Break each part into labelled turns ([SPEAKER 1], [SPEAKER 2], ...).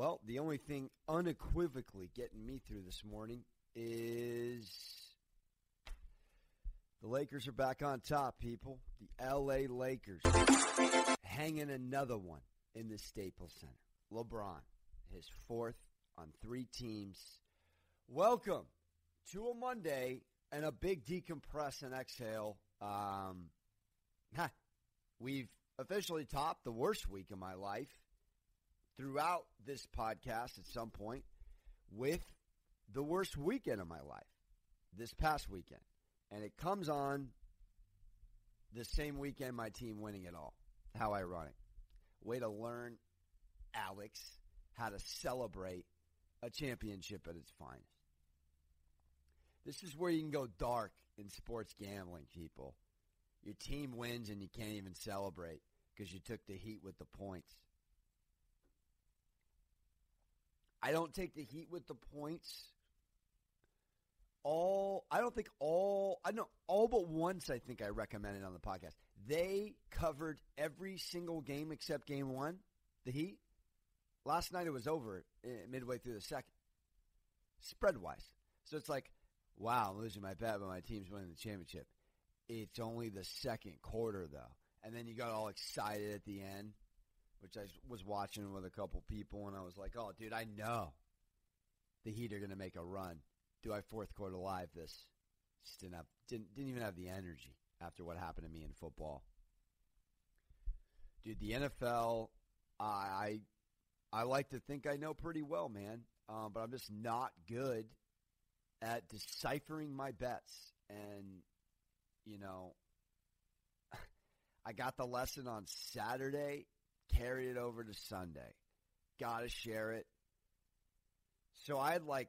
[SPEAKER 1] Well, the only thing unequivocally getting me through this morning is the Lakers are back on top, people. The LA Lakers hanging another one in the Staples Center. LeBron, his fourth on three teams. Welcome to a Monday and a big decompress and exhale. Um, we've officially topped the worst week of my life throughout this podcast at some point with the worst weekend of my life this past weekend. And it comes on the same weekend my team winning it all. How ironic. Way to learn, Alex, how to celebrate a championship at its finest. This is where you can go dark in sports gambling, people. Your team wins and you can't even celebrate because you took the heat with the points. I don't take the heat with the points. All I don't think all I know all but once I think I recommended on the podcast. They covered every single game except game one, the Heat. Last night it was over eh, midway through the second, spread wise. So it's like, wow, I'm losing my bet, but my team's winning the championship. It's only the second quarter though, and then you got all excited at the end which I was watching with a couple people, and I was like, "Oh, dude, I know the Heat are going to make a run. Do I fourth quarter live this? Just didn't have, didn't didn't even have the energy after what happened to me in football, dude. The NFL, I I I like to think I know pretty well, man, um, but I'm just not good at deciphering my bets, and you know. I got the lesson on Saturday carried it over to Sunday. Got to share it. So I had like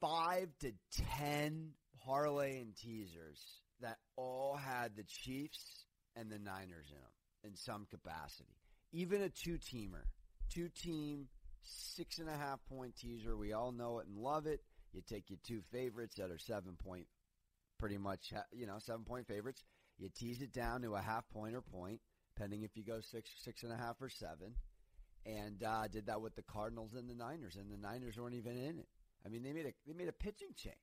[SPEAKER 1] five to ten parlay and teasers that all had the Chiefs and the Niners in them in some capacity. Even a two teamer, two team, six and a half point teaser. We all know it and love it. You take your two favorites that are seven point, pretty much, you know, seven point favorites. You tease it down to a half point or point depending if you go six, six and a half, or seven. And uh, did that with the Cardinals and the Niners, and the Niners weren't even in it. I mean, they made a they made a pitching change.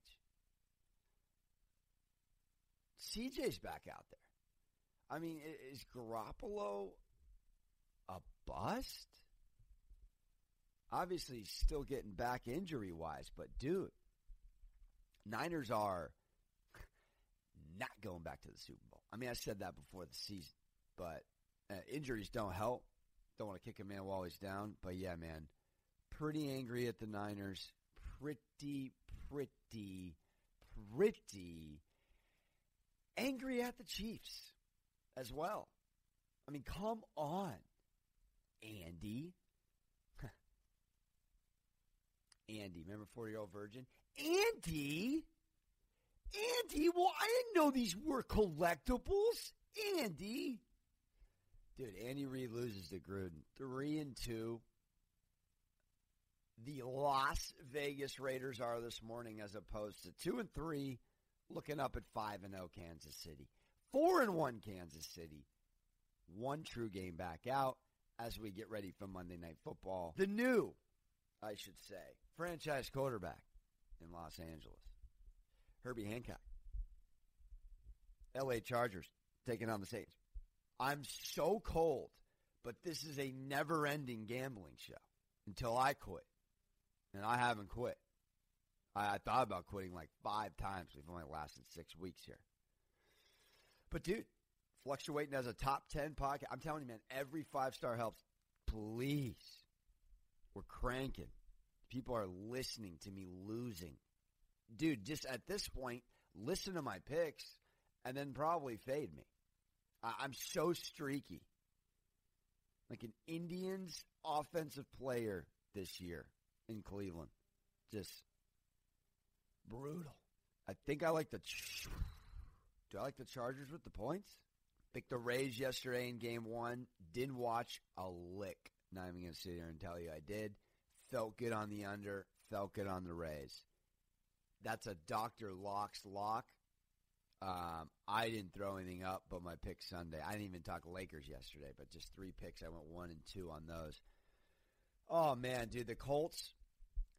[SPEAKER 1] CJ's back out there. I mean, is Garoppolo a bust? Obviously, he's still getting back injury wise, but dude, Niners are not going back to the Super Bowl. I mean, I said that before the season, but uh, injuries don't help. Don't want to kick a man while he's down, but yeah, man, pretty angry at the Niners. Pretty, pretty, pretty angry at the Chiefs as well. I mean, come on, Andy. Andy, remember 40 year old virgin? Andy? Andy, well, I didn't know these were collectibles. Andy. Dude, Andy Reid loses to Gruden. Three and two. The Las Vegas Raiders are this morning as opposed to two and three, looking up at five and oh Kansas City. Four and one Kansas City. One true game back out as we get ready for Monday Night Football. The new, I should say, franchise quarterback in Los Angeles, Herbie Hancock. L.A. Chargers taking on the Saints. I'm so cold, but this is a never ending gambling show until I quit. And I haven't quit. I, I thought about quitting like five times. We've only lasted six weeks here. But dude, fluctuating as a top 10 podcast. I'm telling you, man, every five star helps. Please. We're cranking. People are listening to me losing. Dude, just at this point, listen to my picks and then probably fade me. Uh, I'm so streaky. Like an Indians offensive player this year in Cleveland. Just brutal. I think I like the. Do I like the Chargers with the points? Picked the Rays yesterday in game one. Didn't watch a lick. Not even going to sit here and tell you I did. Felt good on the under. Felt good on the Rays. That's a Dr. Locke's lock. Um, I didn't throw anything up, but my pick Sunday. I didn't even talk Lakers yesterday, but just three picks. I went one and two on those. Oh man, dude, the Colts.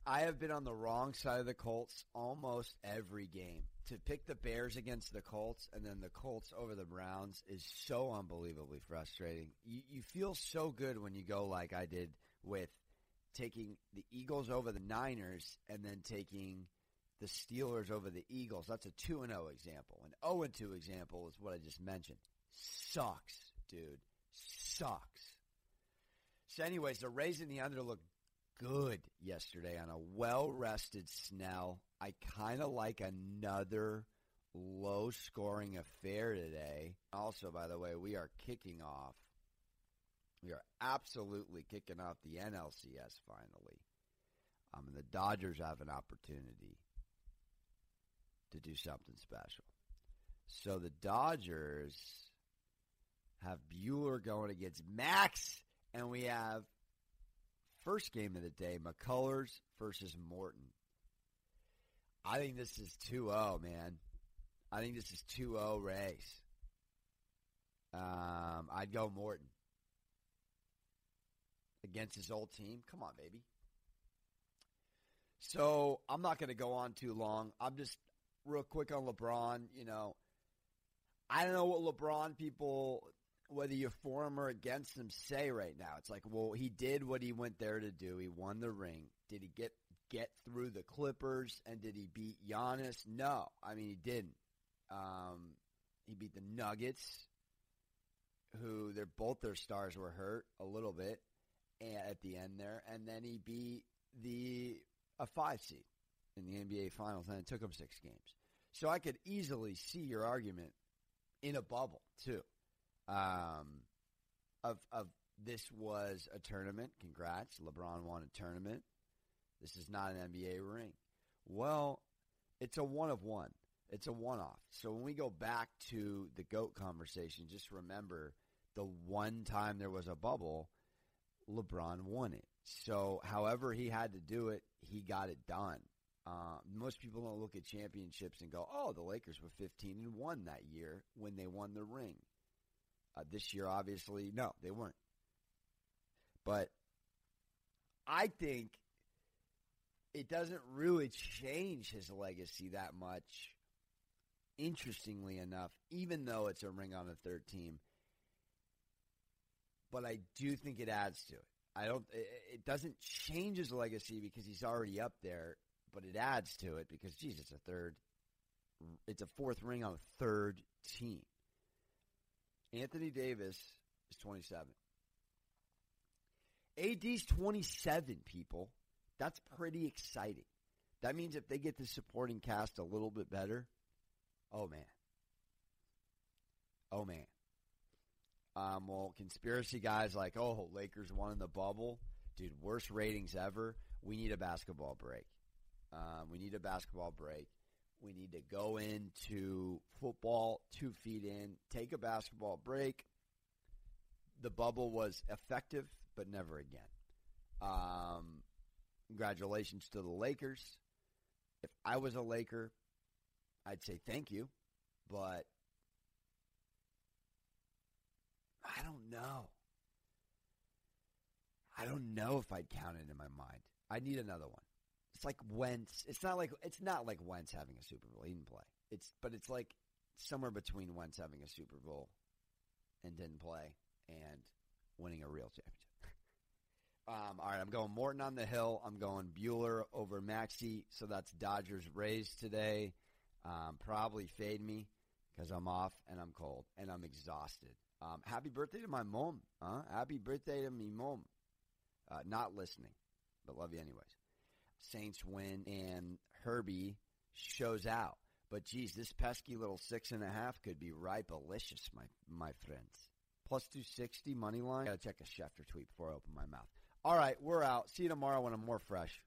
[SPEAKER 1] I have been on the wrong side of the Colts almost every game. To pick the Bears against the Colts and then the Colts over the Browns is so unbelievably frustrating. You, you feel so good when you go like I did with taking the Eagles over the Niners and then taking the Steelers over the Eagles. That's a 2 and 0 example. An 0 and 2 example is what I just mentioned. Sucks, dude. Sucks. So, anyways, the Rays in the under looked good yesterday on a well rested Snell. I kind of like another low scoring affair today. Also, by the way, we are kicking off. We are absolutely kicking off the NLCS finally. Um, and the Dodgers have an opportunity to do something special. So the Dodgers have Buehler going against Max, and we have first game of the day, McCullers versus Morton. I think this is 2-0, man. I think this is 2-0 Rays. Um, I'd go Morton against his old team. Come on, baby. So I'm not going to go on too long. I'm just real quick on LeBron. You know, I don't know what LeBron people, whether you're for him or against him, say right now. It's like, well, he did what he went there to do. He won the ring. Did he get get through the Clippers and did he beat Giannis? No, I mean he didn't. Um, he beat the Nuggets, who they're both their stars were hurt a little bit at the end there, and then he beat the a five seed in the NBA Finals, and it took them six games. So I could easily see your argument in a bubble too. Um, of of this was a tournament. Congrats, LeBron won a tournament. This is not an NBA ring. Well, it's a one of one. It's a one off. So when we go back to the GOAT conversation, just remember the one time there was a bubble, LeBron won it. So however he had to do it, he got it done. Uh, most people don't look at championships and go, "Oh, the Lakers were 15 and one that year when they won the ring." Uh, this year, obviously, no, they weren't. But I think it doesn't really change his legacy that much. Interestingly enough, even though it's a ring on the third team, but I do think it adds to it. I don't. It doesn't change his legacy because he's already up there, but it adds to it because, it's a third. It's a fourth ring on a third team. Anthony Davis is 27. AD's 27, people. That's pretty exciting. That means if they get the supporting cast a little bit better, oh man. Oh man. Um, well, conspiracy guys like, oh, Lakers won in the bubble. Dude, worst ratings ever. We need a basketball break. Um, we need a basketball break. We need to go into football two feet in, take a basketball break. The bubble was effective, but never again. Um, congratulations to the Lakers. If I was a Laker, I'd say thank you, but I don't know. I don't know if I'd count it in my mind. I need another one. It's like Wentz. It's not like it's not like Wentz having a Super Bowl. He didn't play. It's but it's like somewhere between Wentz having a Super Bowl and didn't play and winning a real championship. um, all right, I'm going Morton on the hill. I'm going Buehler over Maxey. So that's Dodgers Rays today. Um, probably fade me because I'm off and I'm cold and I'm exhausted. Um, happy birthday to my mom. Huh? Happy birthday to me mom. Uh, not listening, but love you anyways. Saints win and Herbie shows out. But geez, this pesky little six and a half could be ripe delicious, my my friends. Plus two sixty money line. Gotta check a Schefter tweet before I open my mouth. All right, we're out. See you tomorrow when I'm more fresh.